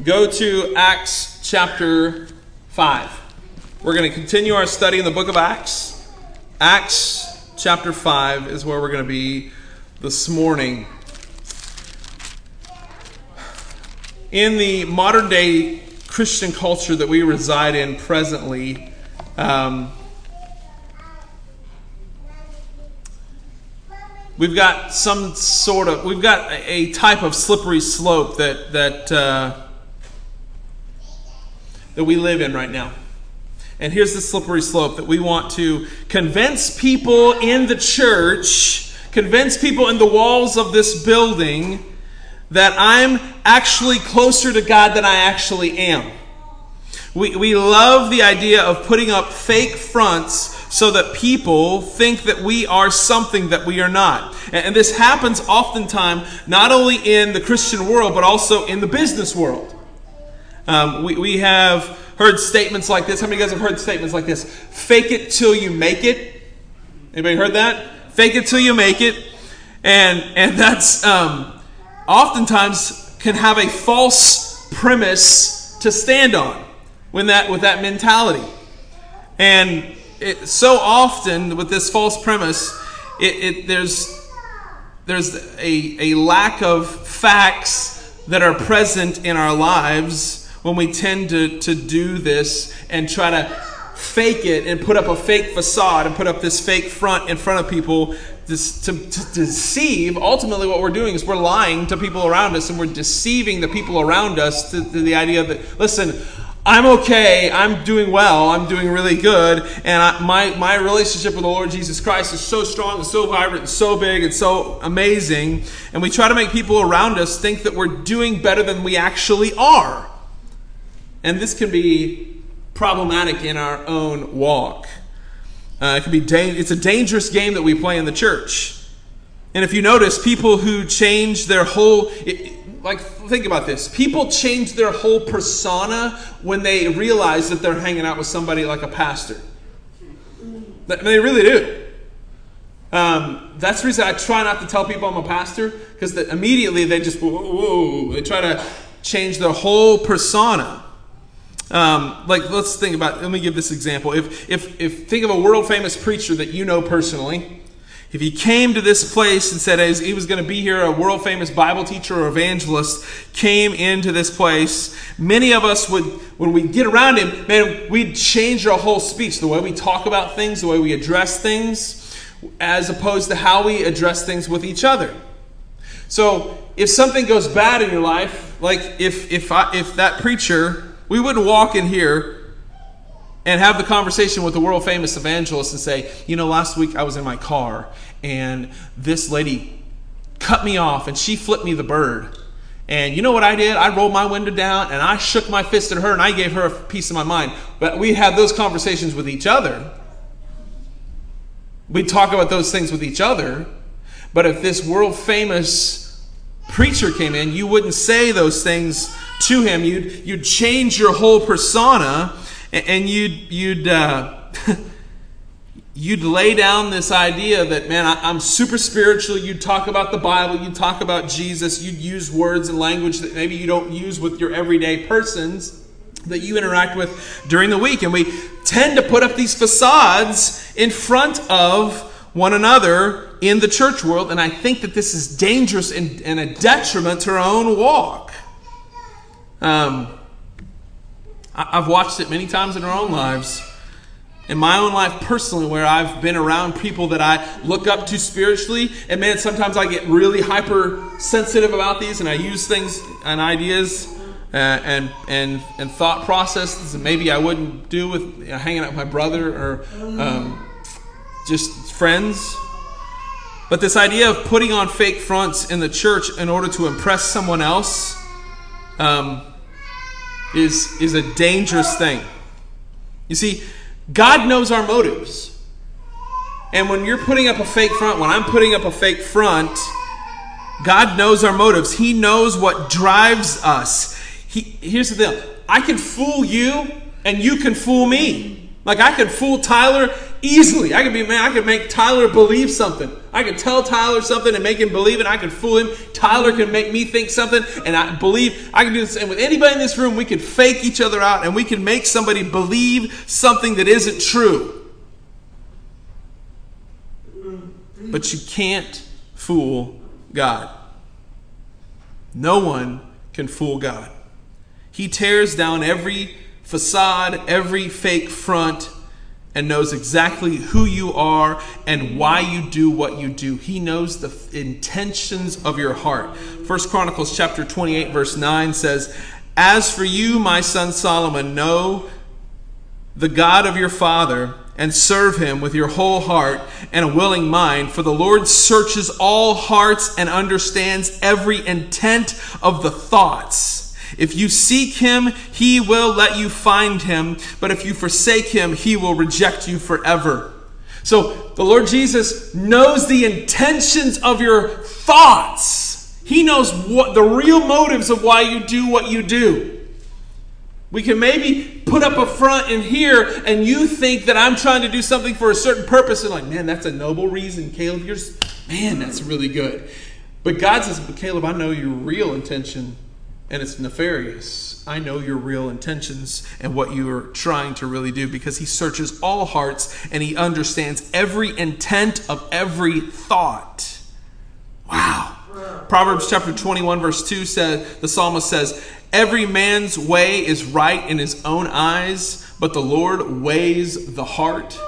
go to Acts chapter 5. We're going to continue our study in the book of Acts. Acts chapter 5 is where we're going to be this morning. In the modern day Christian culture that we reside in presently, um, we've got some sort of we've got a, type of slippery slope that that uh, that we live in right now. And here's the slippery slope that we want to convince people in the church, convince people in the walls of this building that I'm actually closer to God than I actually am. We, we love the idea of putting up fake fronts so that people think that we are something that we are not. And this happens oftentimes not only in the Christian world, but also in the business world. Um, we, we have heard statements like this. How many of you guys have heard statements like this? Fake it till you make it. Anybody heard that? Fake it till you make it. And, and that's um, oftentimes can have a false premise to stand on when that, with that mentality. And it, so often with this false premise, it, it, there's, there's a, a lack of facts that are present in our lives when we tend to, to do this and try to fake it and put up a fake facade and put up this fake front in front of people to, to, to, deceive. Ultimately, what we're doing is we're lying to people around us and we're deceiving the people around us to, to the idea that, listen, I'm okay, I'm doing well, I'm doing really good, and I, my, my relationship with the Lord Jesus Christ is so strong and so vibrant and so big and so amazing. And we try to make people around us think that we're doing better than we actually are. And this can be problematic in our own walk. Uh, it can be da- it's a dangerous game that we play in the church. And if you notice, people who change their whole, it, like think about this people change their whole persona when they realize that they're hanging out with somebody like a pastor they really do um, that's the reason i try not to tell people i'm a pastor because immediately they just whoa, whoa, they try to change their whole persona um, like let's think about let me give this example if if if think of a world famous preacher that you know personally if he came to this place and said he was going to be here, a world famous Bible teacher or evangelist came into this place, many of us would, when we get around him, man, we'd change our whole speech, the way we talk about things, the way we address things, as opposed to how we address things with each other. So if something goes bad in your life, like if, if, I, if that preacher, we wouldn't walk in here and have the conversation with the world famous evangelist and say, you know, last week I was in my car and this lady cut me off and she flipped me the bird. And you know what I did? I rolled my window down and I shook my fist at her and I gave her a piece of my mind. But we have those conversations with each other. We talk about those things with each other. But if this world famous preacher came in, you wouldn't say those things to him. You'd, you'd change your whole persona and you'd you'd uh, you'd lay down this idea that man I, am super spiritual. You'd talk about the bible. You'd talk about jesus. You'd use words and language that maybe you don't use with your everyday persons that you interact with during the week. And we tend to put up these facades in front of one another in the church world. And i think that this is dangerous and, and a detriment to our own walk um, I've watched it many times in our own lives. In my own life personally, where I've been around people that I look up to spiritually, and man, sometimes I get really hypersensitive about these, and I use things and ideas uh, and and and thought processes that maybe I wouldn't do with you know, hanging out with my brother or um, just friends. But this idea of putting on fake fronts in the church in order to impress someone else. Um, is, is a dangerous thing. You see, God knows our motives. And when you're putting up a fake front, when I'm putting up a fake front, God knows our motives. He knows what drives us. He, here's the deal I can fool you, and you can fool me. Like I could fool Tyler, easily. I could be, man, I could make Tyler believe something. I could tell Tyler something and make him believe it. I could fool him. Tyler can make me think something and I believe. I can do this. And with anybody in this room, we could fake each other out and we can make somebody believe something that isn't true. But you can't fool God. No one can fool God. He tears down every facade, every fake front, and knows exactly who you are and why you do what you do. He knows the intentions of your heart. First Chronicles chapter 28 verse 9 says, "As for you, my son Solomon, know the God of your father and serve him with your whole heart and a willing mind, for the Lord searches all hearts and understands every intent of the thoughts. If you seek him, he will let you find him, but if you forsake him, he will reject you forever. So the Lord Jesus knows the intentions of your thoughts. He knows what the real motives of why you do what you do. We can maybe put up a front in here and you think that I'm trying to do something for a certain purpose and like, man, that's a noble reason, Caleb. You're, man, that's really good. But God says, but Caleb, I know your real intention and it's nefarious. I know your real intentions and what you are trying to really do because he searches all hearts and he understands every intent of every thought. Wow. Proverbs chapter 21 verse 2 says the psalmist says, Every man's way is right in his own eyes, but the Lord weighs the heart.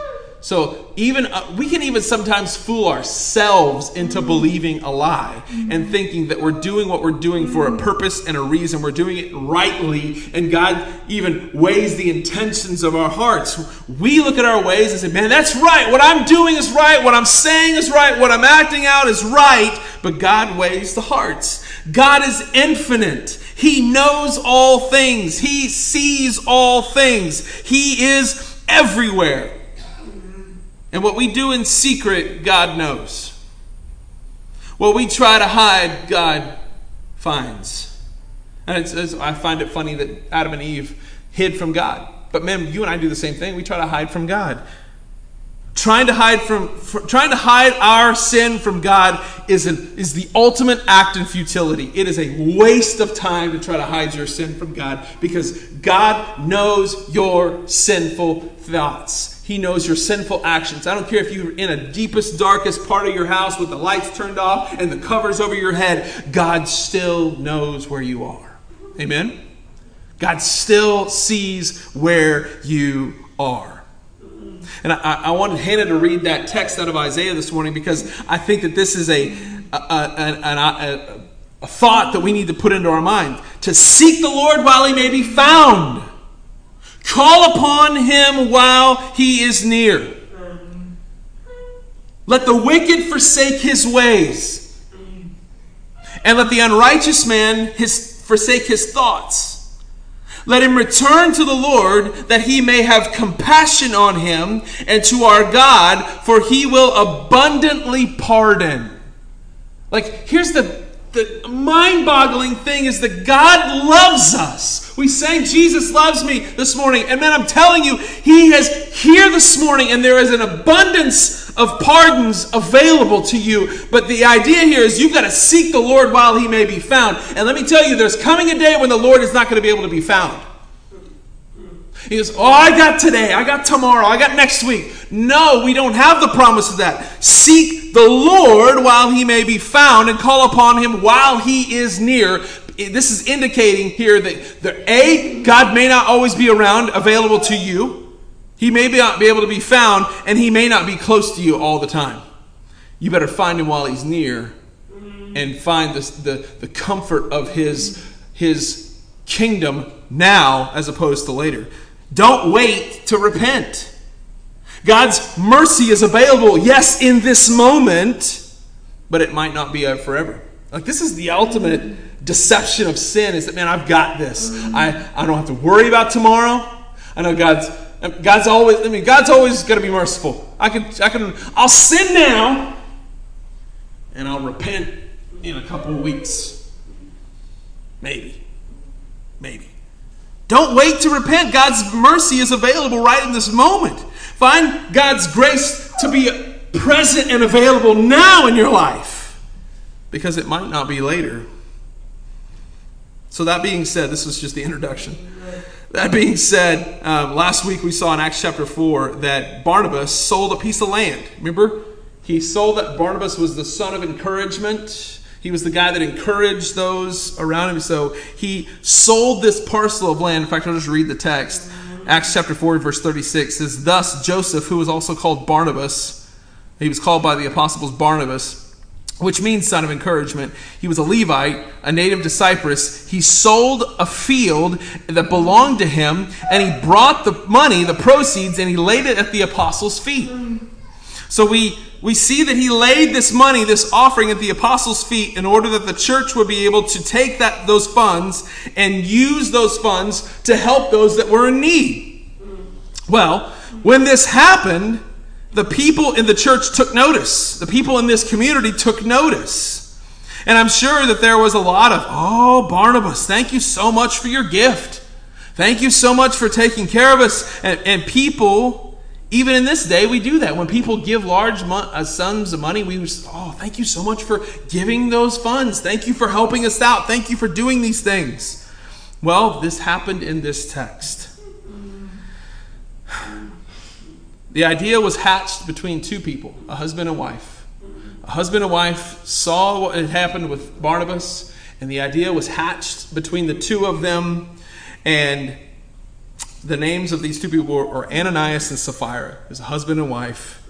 So even uh, we can even sometimes fool ourselves into mm. believing a lie and mm. thinking that we're doing what we're doing for a mm. purpose and a reason. We're doing it rightly, and God even weighs the intentions of our hearts. We look at our ways and say, "Man, that's right. What I'm doing is right. What I'm saying is right. What I'm acting out is right." But God weighs the hearts. God is infinite. He knows all things. He sees all things. He is everywhere. And what we do in secret, God knows. What we try to hide, God finds. And it's, it's, I find it funny that Adam and Eve hid from God. But man, you and I do the same thing. We try to hide from God. Trying to hide from, trying to hide our sin from God is an, is the ultimate act in futility. It is a waste of time to try to hide your sin from God because God knows your sinful thoughts. He knows your sinful actions. I don't care if you're in a deepest, darkest part of your house with the lights turned off and the covers over your head. God still knows where you are. Amen? God still sees where you are. And I, I wanted Hannah to read that text out of Isaiah this morning because I think that this is a, a, a, a, thought that we need to put into our mind. To seek the Lord while he may be found Call upon him while he is near. Let the wicked forsake his ways, and let the unrighteous man his, forsake his thoughts. Let him return to the Lord that he may have compassion on him, and to our God, for he will abundantly pardon. Like, here's the the mind boggling thing is that God loves us. We sang Jesus loves me this morning. And man, I'm telling you, He is here this morning, and there is an abundance of pardons available to you. But the idea here is you've got to seek the Lord while He may be found. And let me tell you, there's coming a day when the Lord is not going to be able to be found. He goes, Oh, I got today, I got tomorrow, I got next week. No, we don't have the promise of that. Seek the Lord while he may be found and call upon him while he is near. This is indicating here that the A, God may not always be around, available to you. He may not be able to be found, and he may not be close to you all the time. You better find him while he's near and find the, the, the comfort of his, his kingdom now as opposed to later. Don't wait to repent. God's mercy is available, yes, in this moment, but it might not be forever. Like, this is the ultimate deception of sin is that, man, I've got this. I, I don't have to worry about tomorrow. I know God's. God's always, I mean, God's always going to be merciful. I can, I can, I'll sin now, and I'll repent in a couple of weeks. Maybe. Maybe. Don't wait to repent. God's mercy is available right in this moment. Find God's grace to be present and available now in your life because it might not be later. So, that being said, this was just the introduction. That being said, um, last week we saw in Acts chapter 4 that Barnabas sold a piece of land. Remember? He sold that Barnabas was the son of encouragement. He was the guy that encouraged those around him. So he sold this parcel of land. In fact, I'll just read the text. Acts chapter 4, verse 36 says, Thus Joseph, who was also called Barnabas, he was called by the apostles Barnabas, which means son of encouragement. He was a Levite, a native to Cyprus. He sold a field that belonged to him, and he brought the money, the proceeds, and he laid it at the apostles' feet. So we, we see that he laid this money, this offering at the apostles' feet in order that the church would be able to take that, those funds and use those funds to help those that were in need. Well, when this happened, the people in the church took notice. The people in this community took notice. And I'm sure that there was a lot of, oh, Barnabas, thank you so much for your gift. Thank you so much for taking care of us. And, and people, even in this day, we do that. When people give large uh, sums of money, we just, oh, thank you so much for giving those funds. Thank you for helping us out. Thank you for doing these things. Well, this happened in this text. The idea was hatched between two people, a husband and wife. A husband and wife saw what had happened with Barnabas, and the idea was hatched between the two of them. And the names of these two people were Ananias and Sapphira, as a husband and wife.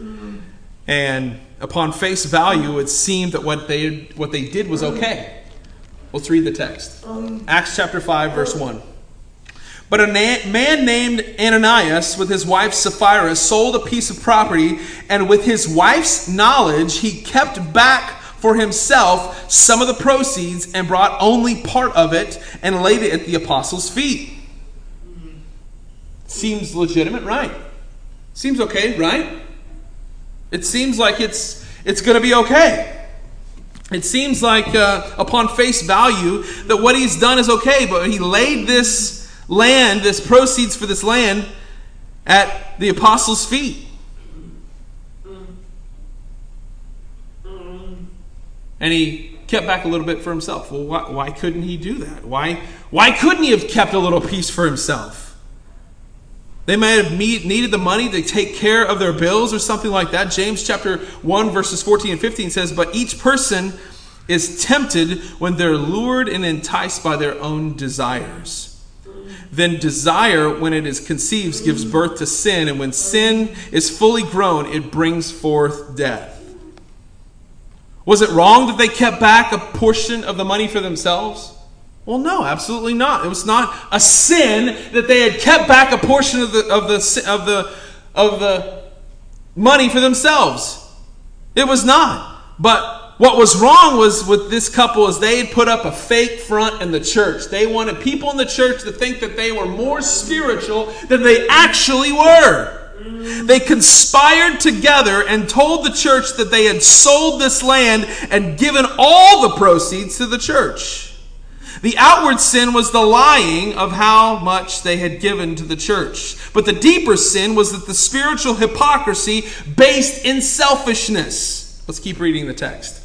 And upon face value, it seemed that what they, what they did was okay. Let's read the text um, Acts chapter 5, verse 1. But a man named Ananias, with his wife Sapphira, sold a piece of property, and with his wife's knowledge, he kept back for himself some of the proceeds and brought only part of it and laid it at the apostles' feet. Seems legitimate, right? Seems okay, right? It seems like it's it's going to be okay. It seems like uh, upon face value that what he's done is okay, but he laid this land, this proceeds for this land, at the apostles' feet. And he kept back a little bit for himself. Well, why, why couldn't he do that? Why, why couldn't he have kept a little piece for himself? They may have needed the money to take care of their bills or something like that. James chapter 1, verses 14 and 15 says, But each person is tempted when they're lured and enticed by their own desires. Then desire, when it is conceived, gives birth to sin, and when sin is fully grown, it brings forth death. Was it wrong that they kept back a portion of the money for themselves? Well, no, absolutely not. It was not a sin that they had kept back a portion of the of the of the of the money for themselves. It was not. But what was wrong was with this couple is they had put up a fake front in the church. They wanted people in the church to think that they were more spiritual than they actually were. They conspired together and told the church that they had sold this land and given all the proceeds to the church. The outward sin was the lying of how much they had given to the church. But the deeper sin was that the spiritual hypocrisy based in selfishness. Let's keep reading the text.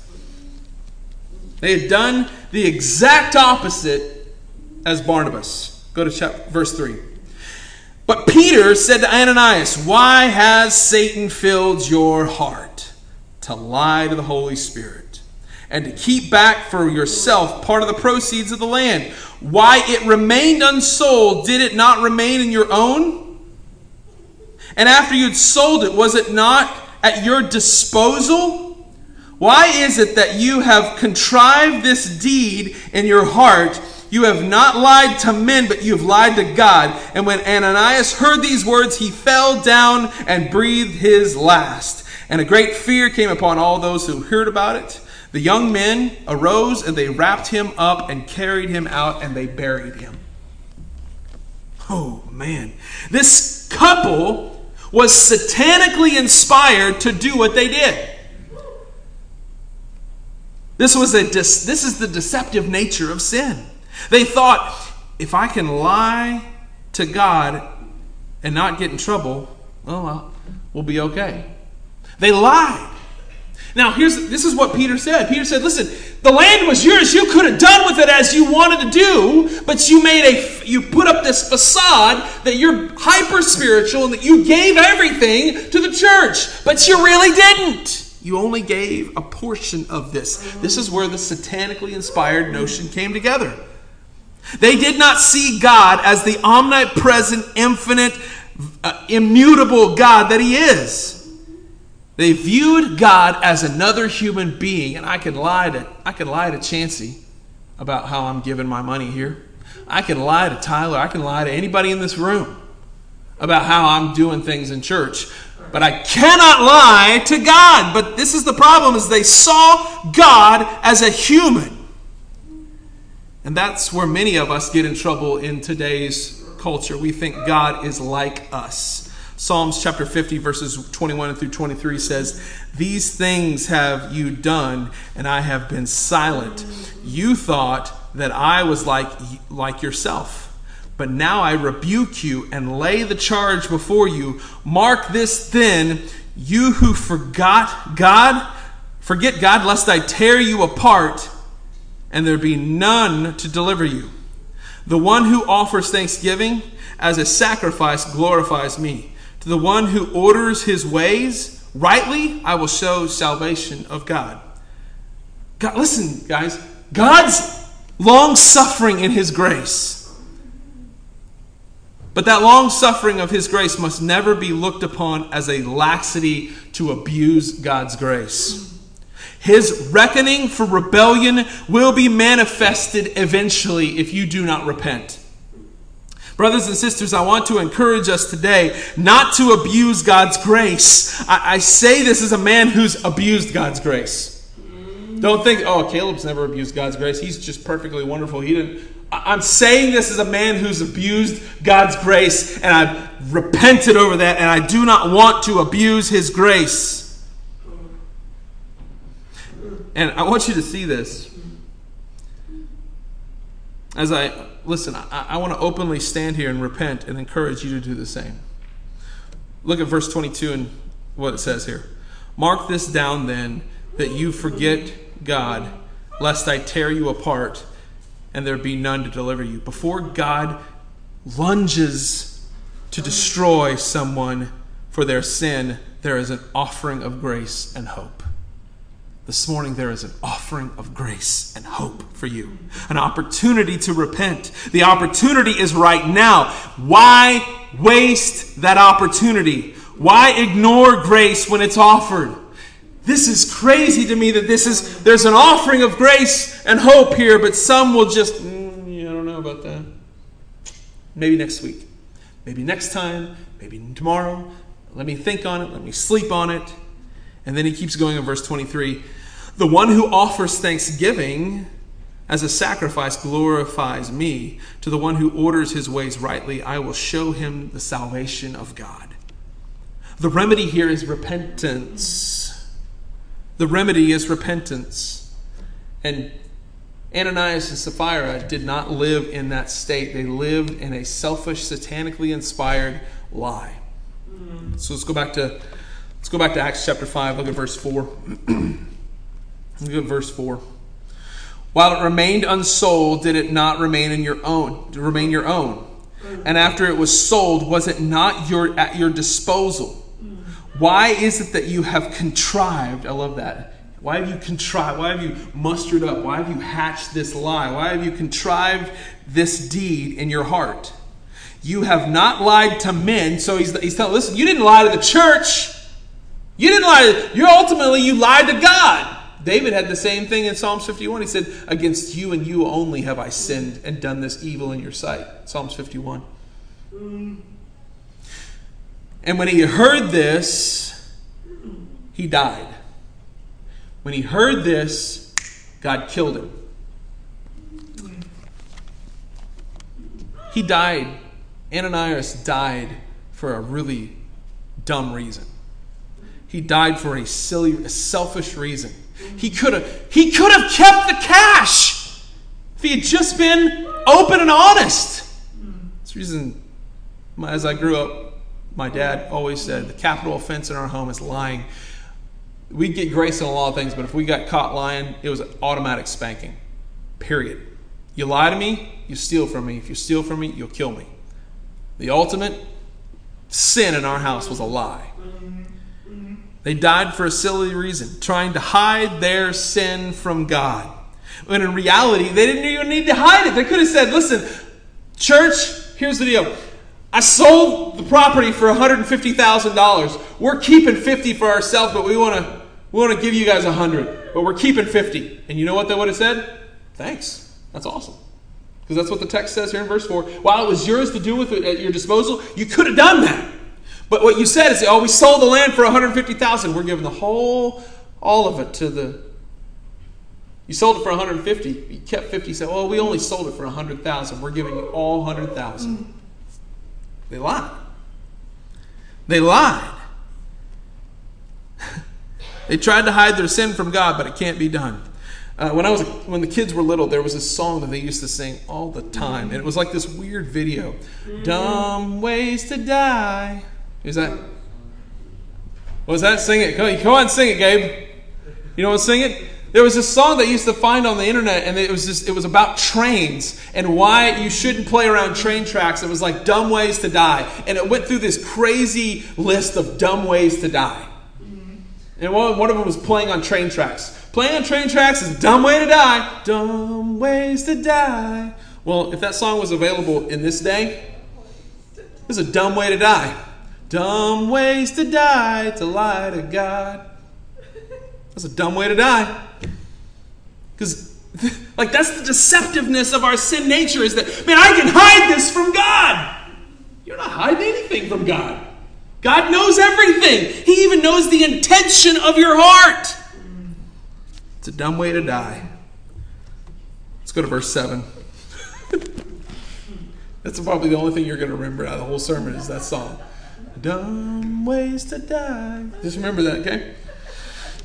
They had done the exact opposite as Barnabas. Go to chapter, verse 3. But Peter said to Ananias, Why has Satan filled your heart to lie to the Holy Spirit and to keep back for yourself part of the proceeds of the land? Why it remained unsold, did it not remain in your own? And after you'd sold it, was it not at your disposal? Why is it that you have contrived this deed in your heart? You have not lied to men, but you have lied to God. And when Ananias heard these words, he fell down and breathed his last. And a great fear came upon all those who heard about it. The young men arose and they wrapped him up and carried him out and they buried him. Oh, man. This couple was satanically inspired to do what they did. This was a this is the deceptive nature of sin. They thought if I can lie to God and not get in trouble, well, we'll be okay. They lied. Now, here's this is what Peter said. Peter said, "Listen, the land was yours. You could have done with it as you wanted to do, but you made a you put up this facade that you're hyper spiritual and that you gave everything to the church, but you really didn't. You only gave a portion of this. This is where the satanically inspired notion came together. They did not see God as the omnipresent, infinite, uh, immutable God that He is. They viewed God as another human being, and I can lie to I can lie to Chancey about how I'm giving my money here. I can lie to Tyler. I can lie to anybody in this room about how I'm doing things in church. But I cannot lie to God. But this is the problem is they saw God as a human. And that's where many of us get in trouble in today's culture. We think God is like us. Psalms chapter 50, verses 21 through 23 says, These things have you done, and I have been silent. You thought that I was like, like yourself. But now I rebuke you and lay the charge before you. Mark this then, you who forgot God, forget God, lest I tear you apart and there be none to deliver you. The one who offers thanksgiving as a sacrifice glorifies me. To the one who orders his ways rightly, I will show salvation of God. God listen, guys, God's long suffering in his grace but that long suffering of His grace must never be looked upon as a laxity to abuse God's grace. His reckoning for rebellion will be manifested eventually if you do not repent. Brothers and sisters, I want to encourage us today not to abuse God's grace. I, I say this as a man who's abused God's grace. Don't think, oh, Caleb's never abused God's grace. He's just perfectly wonderful. He didn't. I'm saying this as a man who's abused God's grace, and I've repented over that, and I do not want to abuse His grace. And I want you to see this. As I listen, I, I want to openly stand here and repent and encourage you to do the same. Look at verse 22 and what it says here. Mark this down then, that you forget God, lest I tear you apart and there be none to deliver you. Before God lunges to destroy someone for their sin, there is an offering of grace and hope. This morning, there is an offering of grace and hope for you, an opportunity to repent. The opportunity is right now. Why waste that opportunity? Why ignore grace when it's offered? This is crazy to me that this is, there's an offering of grace and hope here, but some will just, mm, I don't know about that. Maybe next week. Maybe next time. Maybe tomorrow. Let me think on it. Let me sleep on it. And then he keeps going in verse 23 The one who offers thanksgiving as a sacrifice glorifies me. To the one who orders his ways rightly, I will show him the salvation of God. The remedy here is repentance. The remedy is repentance. And Ananias and Sapphira did not live in that state. They lived in a selfish, satanically inspired lie. So let's go back to let's go back to Acts chapter 5. Look at verse 4. Look at verse 4. While it remained unsold, did it not remain in your own, remain your own? And after it was sold, was it not your at your disposal? Why is it that you have contrived? I love that. Why have you contrived? Why have you mustered up? Why have you hatched this lie? Why have you contrived this deed in your heart? You have not lied to men. So he's, he's telling, listen, you didn't lie to the church. You didn't lie. To, you ultimately you lied to God. David had the same thing in Psalms 51. He said, "Against you and you only have I sinned and done this evil in your sight." Psalms 51. And when he heard this, he died. When he heard this, God killed him. He died. Ananias died for a really dumb reason. He died for a silly, a selfish reason. He could have he could have kept the cash if he had just been open and honest. The reason as I grew up My dad always said the capital offense in our home is lying. We'd get grace on a lot of things, but if we got caught lying, it was an automatic spanking. Period. You lie to me, you steal from me. If you steal from me, you'll kill me. The ultimate sin in our house was a lie. They died for a silly reason, trying to hide their sin from God. When in reality, they didn't even need to hide it. They could have said, listen, church, here's the deal. I sold the property for $150,000. We're keeping 50 for ourselves, but we want to we want to give you guys 100, but we're keeping 50. And you know what they would have said? Thanks. That's awesome. Because that's what the text says here in verse 4. While it was yours to do with it at your disposal, you could have done that. But what you said is, oh, we sold the land for 150,000. We're giving the whole, all of it to the. You sold it for 150. You kept 50. Said, oh, we only sold it for 100,000. We're giving you all 100,000. They lied. They lied. they tried to hide their sin from God, but it can't be done. Uh, when I was when the kids were little, there was a song that they used to sing all the time, and it was like this weird video. Dumb ways to die. Is that? What was that? Sing it. Come on, sing it, Gabe. You know what? Sing it. There was this song that I used to find on the internet, and it was just it was about trains and why you shouldn't play around train tracks. It was like dumb ways to die, and it went through this crazy list of dumb ways to die. Mm-hmm. And one, one of them was playing on train tracks. Playing on train tracks is a dumb way to die. Dumb ways to die. Well, if that song was available in this day, it's a dumb way to die. Dumb ways to die to lie to God. That's a dumb way to die. Because, like, that's the deceptiveness of our sin nature is that, man, I can hide this from God. You're not hiding anything from God. God knows everything, He even knows the intention of your heart. It's a dumb way to die. Let's go to verse 7. That's probably the only thing you're going to remember out of the whole sermon is that song. Dumb ways to die. Just remember that, okay?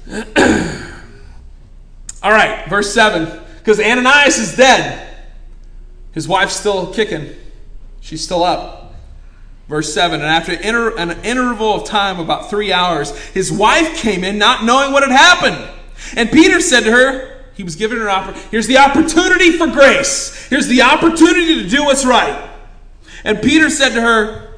All right, verse 7. Because Ananias is dead. His wife's still kicking. She's still up. Verse 7 And after an interval of time, about three hours, his wife came in, not knowing what had happened. And Peter said to her, he was given her offer, here's the opportunity for grace. Here's the opportunity to do what's right. And Peter said to her,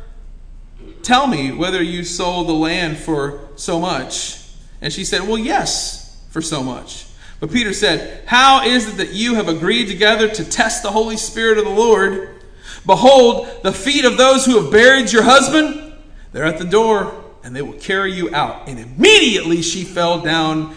Tell me whether you sold the land for so much. And she said, Well, yes, for so much. But Peter said, How is it that you have agreed together to test the Holy Spirit of the Lord? Behold, the feet of those who have buried your husband, they're at the door, and they will carry you out. And immediately she fell down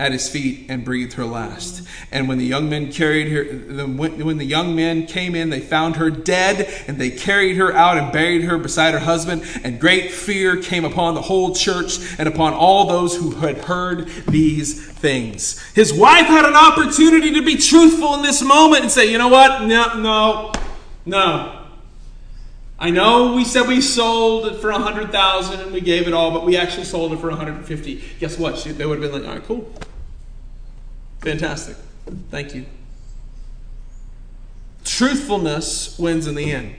at his feet and breathed her last. And when the young men carried her, when the young men came in, they found her dead, and they carried her out and buried her beside her husband. And great fear came upon the whole church and upon all those who had heard these things. His wife had an opportunity to be truthful in this moment and say, you know what? No, no, no. I know we said we sold it for a hundred thousand and we gave it all, but we actually sold it for 150. Guess what? They would have been like, all right, cool. Fantastic. Thank you. Truthfulness wins in the end.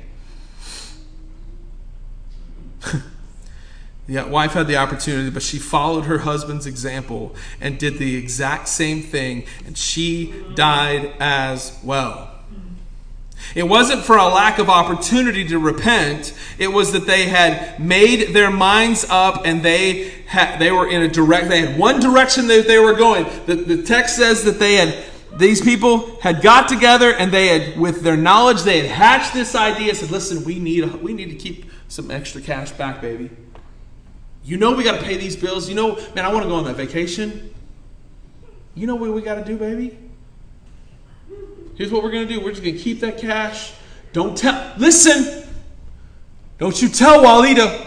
the wife had the opportunity, but she followed her husband's example and did the exact same thing, and she died as well. It wasn't for a lack of opportunity to repent. It was that they had made their minds up and they had, they were in a direct, they had one direction that they were going. The, the text says that they had, these people had got together and they had, with their knowledge, they had hatched this idea, said, listen, we need, we need to keep some extra cash back, baby. You know we got to pay these bills. You know, man, I want to go on that vacation. You know what we got to do, baby? Here's what we're going to do we're just going to keep that cash. Don't tell. Listen! Don't you tell Walida.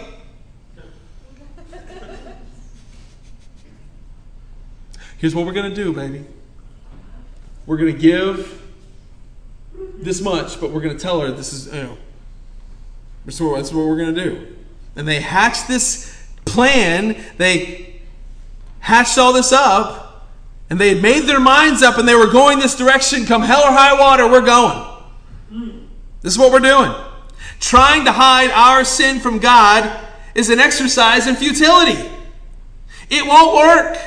Here's what we're going to do, baby. We're going to give this much, but we're going to tell her this is, you know, that's what we're going to do. And they hatched this plan. They hatched all this up. And they had made their minds up and they were going this direction. Come hell or high water, we're going. This is what we're doing. Trying to hide our sin from God is an exercise in futility. It won't work.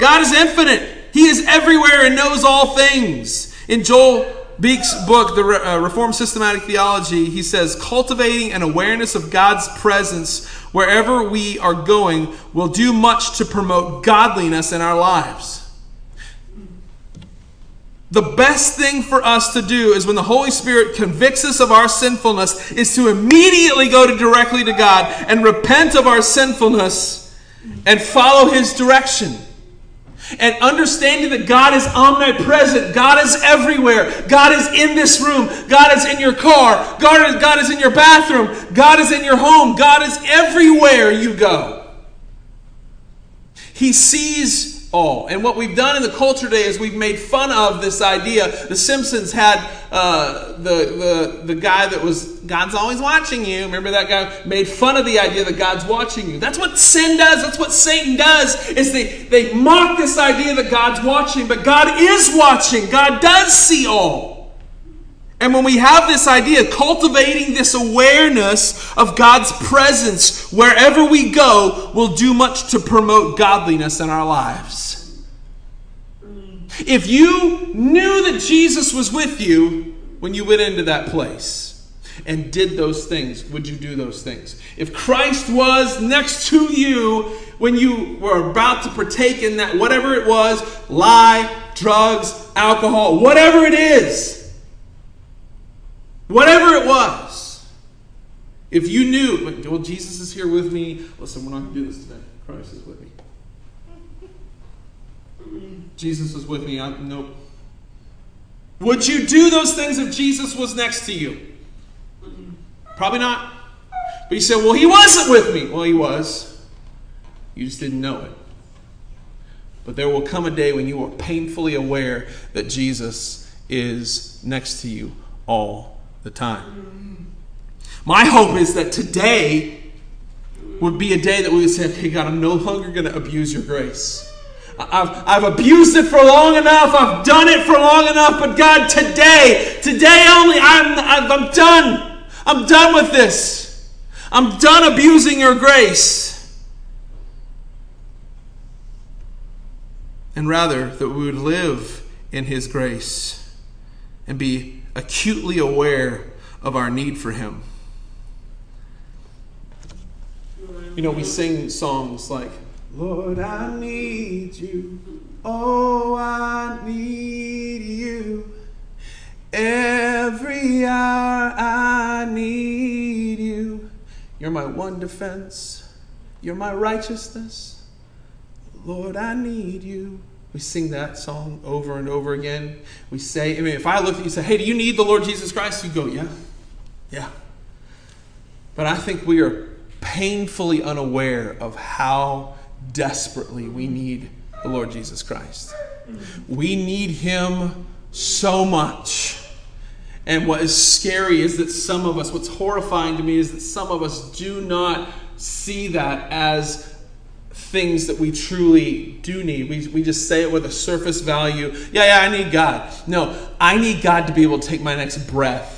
God is infinite. He is everywhere and knows all things. In Joel Beeke's book, The uh, Reformed Systematic Theology, he says, cultivating an awareness of God's presence wherever we are going will do much to promote godliness in our lives. The best thing for us to do is when the Holy Spirit convicts us of our sinfulness is to immediately go to directly to God and repent of our sinfulness and follow his direction. And understanding that God is omnipresent, God is everywhere, God is in this room, God is in your car, God is, God is in your bathroom, God is in your home, God is everywhere you go. He sees all. And what we've done in the culture today is we've made fun of this idea. The Simpsons had uh, the, the, the guy that was, God's always watching you. Remember that guy? Made fun of the idea that God's watching you. That's what sin does. That's what Satan does, is they, they mock this idea that God's watching. But God is watching. God does see all. And when we have this idea, cultivating this awareness of God's presence wherever we go will do much to promote godliness in our lives. If you knew that Jesus was with you when you went into that place and did those things, would you do those things? If Christ was next to you when you were about to partake in that, whatever it was lie, drugs, alcohol, whatever it is Whatever it was. If you knew, well, Jesus is here with me. Listen, we're not going to do this today. Christ is with me. Jesus is with me. I, nope. Would you do those things if Jesus was next to you? Probably not. But you said, well, he wasn't with me. Well, he was. You just didn't know it. But there will come a day when you are painfully aware that Jesus is next to you all the time. My hope is that today would be a day that we would say, okay, God, I'm no longer going to abuse your grace. I've, I've abused it for long enough. I've done it for long enough. But God, today, today only, I'm, I'm, I'm done. I'm done with this. I'm done abusing your grace. And rather, that we would live in His grace and be acutely aware of our need for Him. You know, we sing songs like, Lord, I need you. Oh, I need you. Every hour I need you. You're my one defense. You're my righteousness. Lord, I need you. We sing that song over and over again. We say, I mean, if I look at you and say, hey, do you need the Lord Jesus Christ? You go, yeah, yeah. But I think we are painfully unaware of how desperately we need the Lord Jesus Christ. We need Him so much. And what is scary is that some of us, what's horrifying to me is that some of us do not see that as things that we truly do need. We, we just say it with a surface value. Yeah, yeah, I need God. No, I need God to be able to take my next breath.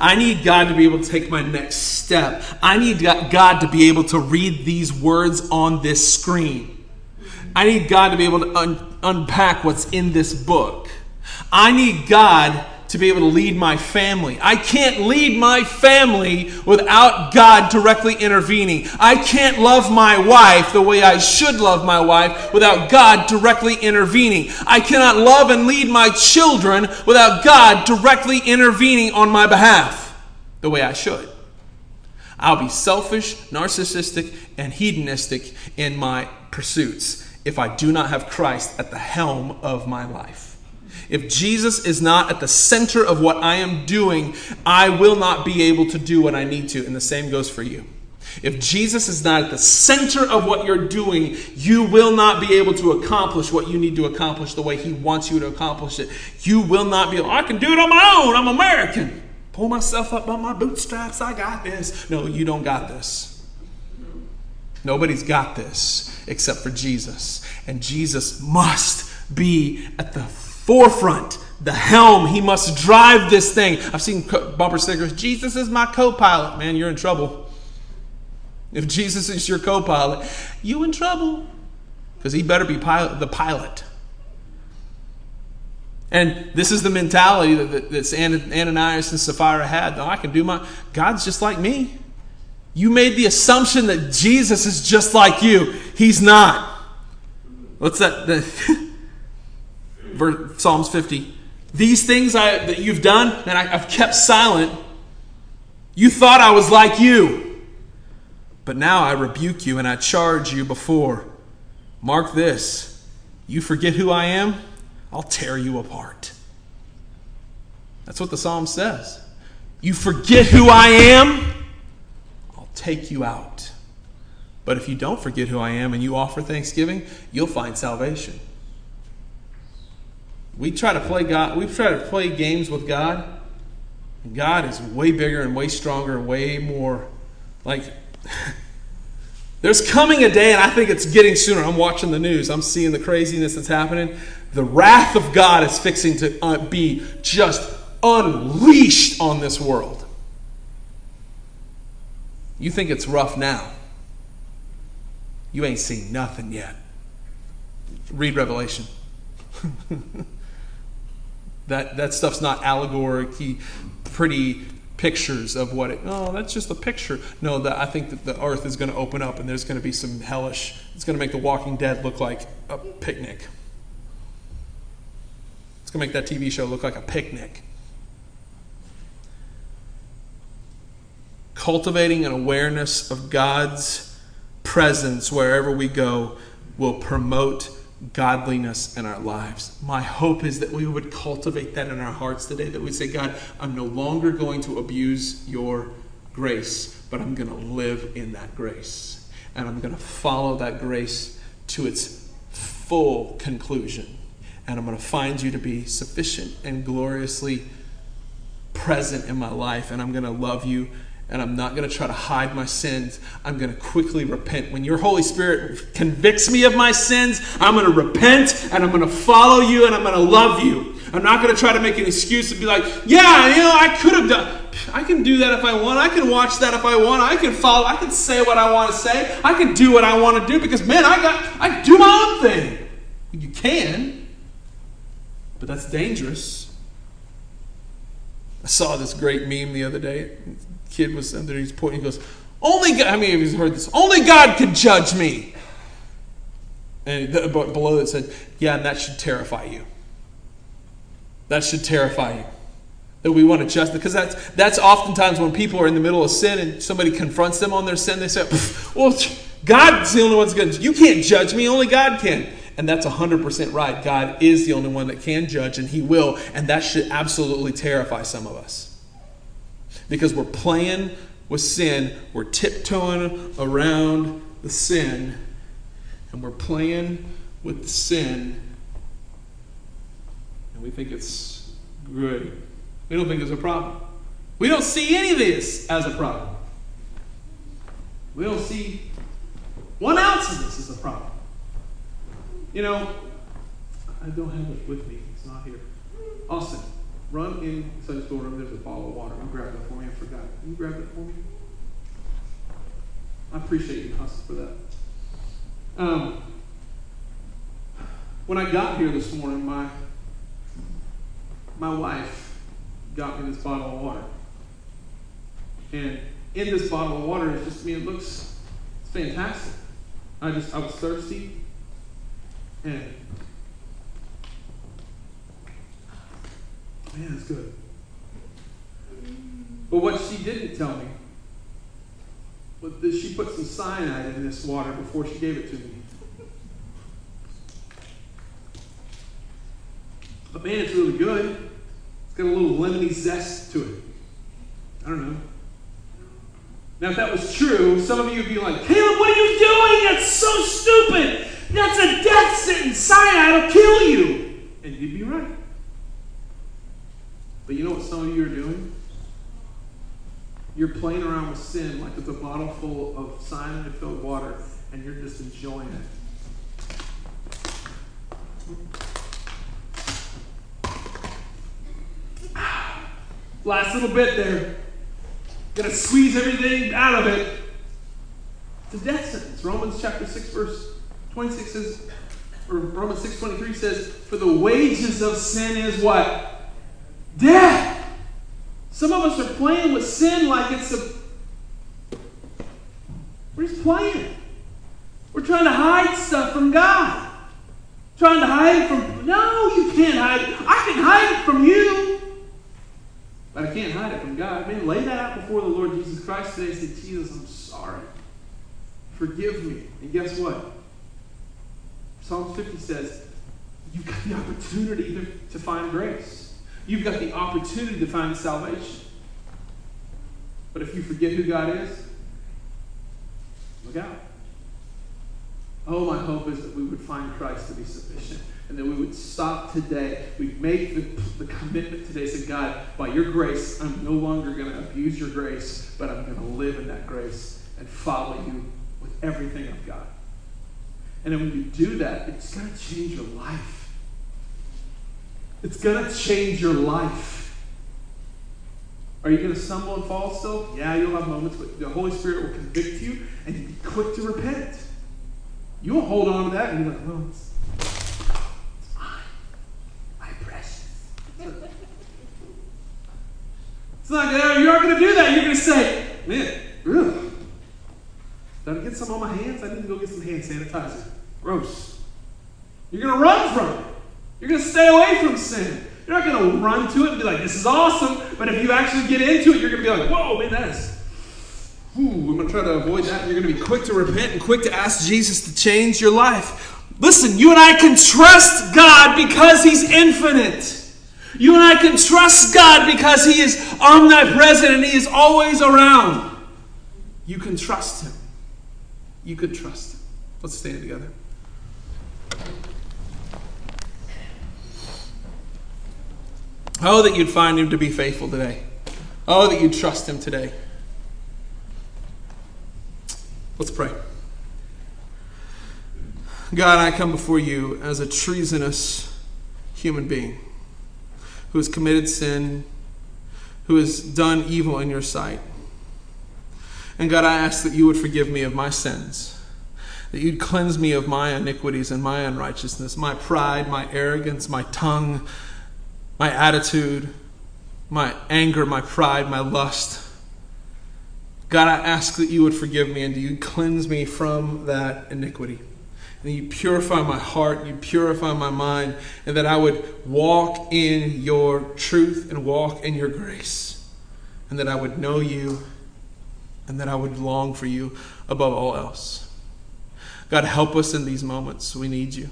I need God to be able to take my next step. I need God to be able to read these words on this screen. I need God to be able to un- unpack what's in this book. I need God to be able to lead my family. I can't lead my family without God directly intervening. I can't love my wife the way I should love my wife without God directly intervening. I cannot love and lead my children without God directly intervening on my behalf the way I should. I'll be selfish, narcissistic, and hedonistic in my pursuits if I do not have Christ at the helm of my life. If Jesus is not at the center of what I am doing, I will not be able to do what I need to. And the same goes for you. If Jesus is not at the center of what you're doing, you will not be able to accomplish what you need to accomplish the way He wants you to accomplish it. You will not be able, I can do it on my own. I'm American. Pull myself up by my bootstraps. I got this. No, you don't got this. Nobody's got this except for Jesus. And Jesus must be at the forefront the helm. He must drive this thing. I've seen bumper stickers Jesus is my co pilot. Man, you're in trouble. If Jesus is your co pilot, you in trouble. Because he better be pilot, the pilot. And this is the mentality that, that, Ananias and Sapphira had. No, I can do my. God's just like me. You made the assumption that Jesus is just like you. He's not. What's that? The, Psalms 50. These things I, that you've done, and I, I've kept silent. You thought I was like you. But now I rebuke you and I charge you before. Mark this. You forget who I am? I'll tear you apart. That's what the psalm says. You forget who I am, I'll take you out. But if you don't forget who I am and you offer thanksgiving, you'll find salvation. We try to play God, we try to play games with God. God is way bigger and way stronger way more like there's coming a day, and I think it's getting sooner. I'm watching the news. I'm seeing the craziness that's happening. The wrath of God is fixing to uh, be just unleashed on this world. You think it's rough now. You ain't seen nothing yet. Read Revelation. that, that stuff's not allegoric, pretty pictures of what it oh that's just a picture. No i think that the earth is going to open up and there's going to be some hellish it's going to make the walking dead look like a picnic. It's going to make that tv show look like a picnic. Cultivating an awareness of god's presence wherever we go will promote godliness in our lives. My hope is that we would cultivate that in our hearts today, that we say, God, I'm no longer going to abuse your grace, but I'm going to live in that grace. And I'm going to follow that grace to its full conclusion. And I'm going to find you to be sufficient and gloriously present in my life. And I'm going to love you and I'm not going to try to hide my sins. I'm going to quickly repent. When your Holy Spirit convicts me of my sins, I'm going to repent and I'm going to follow you and I'm going to love you. I'm not going to try to make an excuse and be like, yeah, you know, I could have done. I can do that if I want. I can watch that if I want. I can follow. I can say what I want to say. I can do what I want to do because, man, I got, I do my own thing. You can, but that's dangerous. I saw this great meme the other day kid was under his point. He goes, "Only God." I mean, he's heard this. Only God can judge me. And below it said, "Yeah, and that should terrify you. That should terrify you." That we want to just because that's that's oftentimes when people are in the middle of sin and somebody confronts them on their sin, they say, "Well, God's the only one that's going to. You can't judge me. Only God can." And that's 100% right. God is the only one that can judge, and He will. And that should absolutely terrify some of us because we're playing with sin. We're tiptoeing around the sin, and we're playing with the sin, and we think it's great. We don't think it's a problem. We don't see any of this as a problem. We don't see one ounce of this as a problem. You know, I don't have it with me. It's not here. Austin, Run inside the storeroom. There's a bottle of water. You grab that for me. I forgot. Can you grab that for me? I appreciate you, Huss, for that. Um, when I got here this morning, my my wife got me this bottle of water. And in this bottle of water, it's just I mean, it looks it's fantastic. I just I was thirsty and Man, it's good. But what she didn't tell me was that she put some cyanide in this water before she gave it to me. But man, it's really good. It's got a little lemony zest to it. I don't know. Now, if that was true, some of you would be like, Caleb, what are you doing? That's so stupid. That's a death sentence. Cyanide will kill you. And you'd be right. But you know what some of you are doing? You're playing around with sin like it's a bottle full of cyanide filled water, and you're just enjoying it. Last little bit there. Gonna squeeze everything out of it. It's a death sentence. Romans chapter 6, verse 26 says, or Romans 6 23 says, For the wages of sin is what? Death. Some of us are playing with sin like it's a. We're just playing. We're trying to hide stuff from God. Trying to hide it from. No, you can't hide it. I can hide it from you. But I can't hide it from God. Man, lay that out before the Lord Jesus Christ today. And say, Jesus, I'm sorry. Forgive me. And guess what? Psalms 50 says, You've got the opportunity to find grace. You've got the opportunity to find salvation. But if you forget who God is, look out. Oh, my hope is that we would find Christ to be sufficient and that we would stop today. We'd make the, the commitment today, say, God, by your grace, I'm no longer going to abuse your grace, but I'm going to live in that grace and follow you with everything I've got. And then when you do that, it's going to change your life. It's going to change your life. Are you going to stumble and fall still? Yeah, you'll have moments, but the Holy Spirit will convict you and you'll be quick to repent. You won't hold on to that and be like, well, it's, it's mine. My precious. it's not gonna, you aren't going to do that. You're going to say, man, ugh. Did I get some on my hands? I need to go get some hand sanitizer. Gross. You're going to run from it. You're going to stay away from sin. You're not going to run to it and be like, this is awesome. But if you actually get into it, you're going to be like, whoa, man, that is Ooh, I'm going to try to avoid that. You're going to be quick to repent and quick to ask Jesus to change your life. Listen, you and I can trust God because He's infinite. You and I can trust God because He is omnipresent and He is always around. You can trust Him. You could trust Him. Let's stand together. Oh, that you'd find Him to be faithful today. Oh, that you'd trust Him today. Let's pray. God, I come before you as a treasonous human being who has committed sin, who has done evil in your sight. And God, I ask that you would forgive me of my sins, that you'd cleanse me of my iniquities and my unrighteousness, my pride, my arrogance, my tongue, my attitude, my anger, my pride, my lust. God, I ask that you would forgive me and do you cleanse me from that iniquity. And you purify my heart, you purify my mind, and that I would walk in your truth and walk in your grace. And that I would know you and that I would long for you above all else. God, help us in these moments. We need you.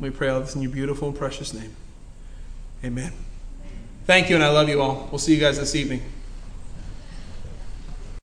We pray all this in your beautiful and precious name. Amen. Thank you, and I love you all. We'll see you guys this evening.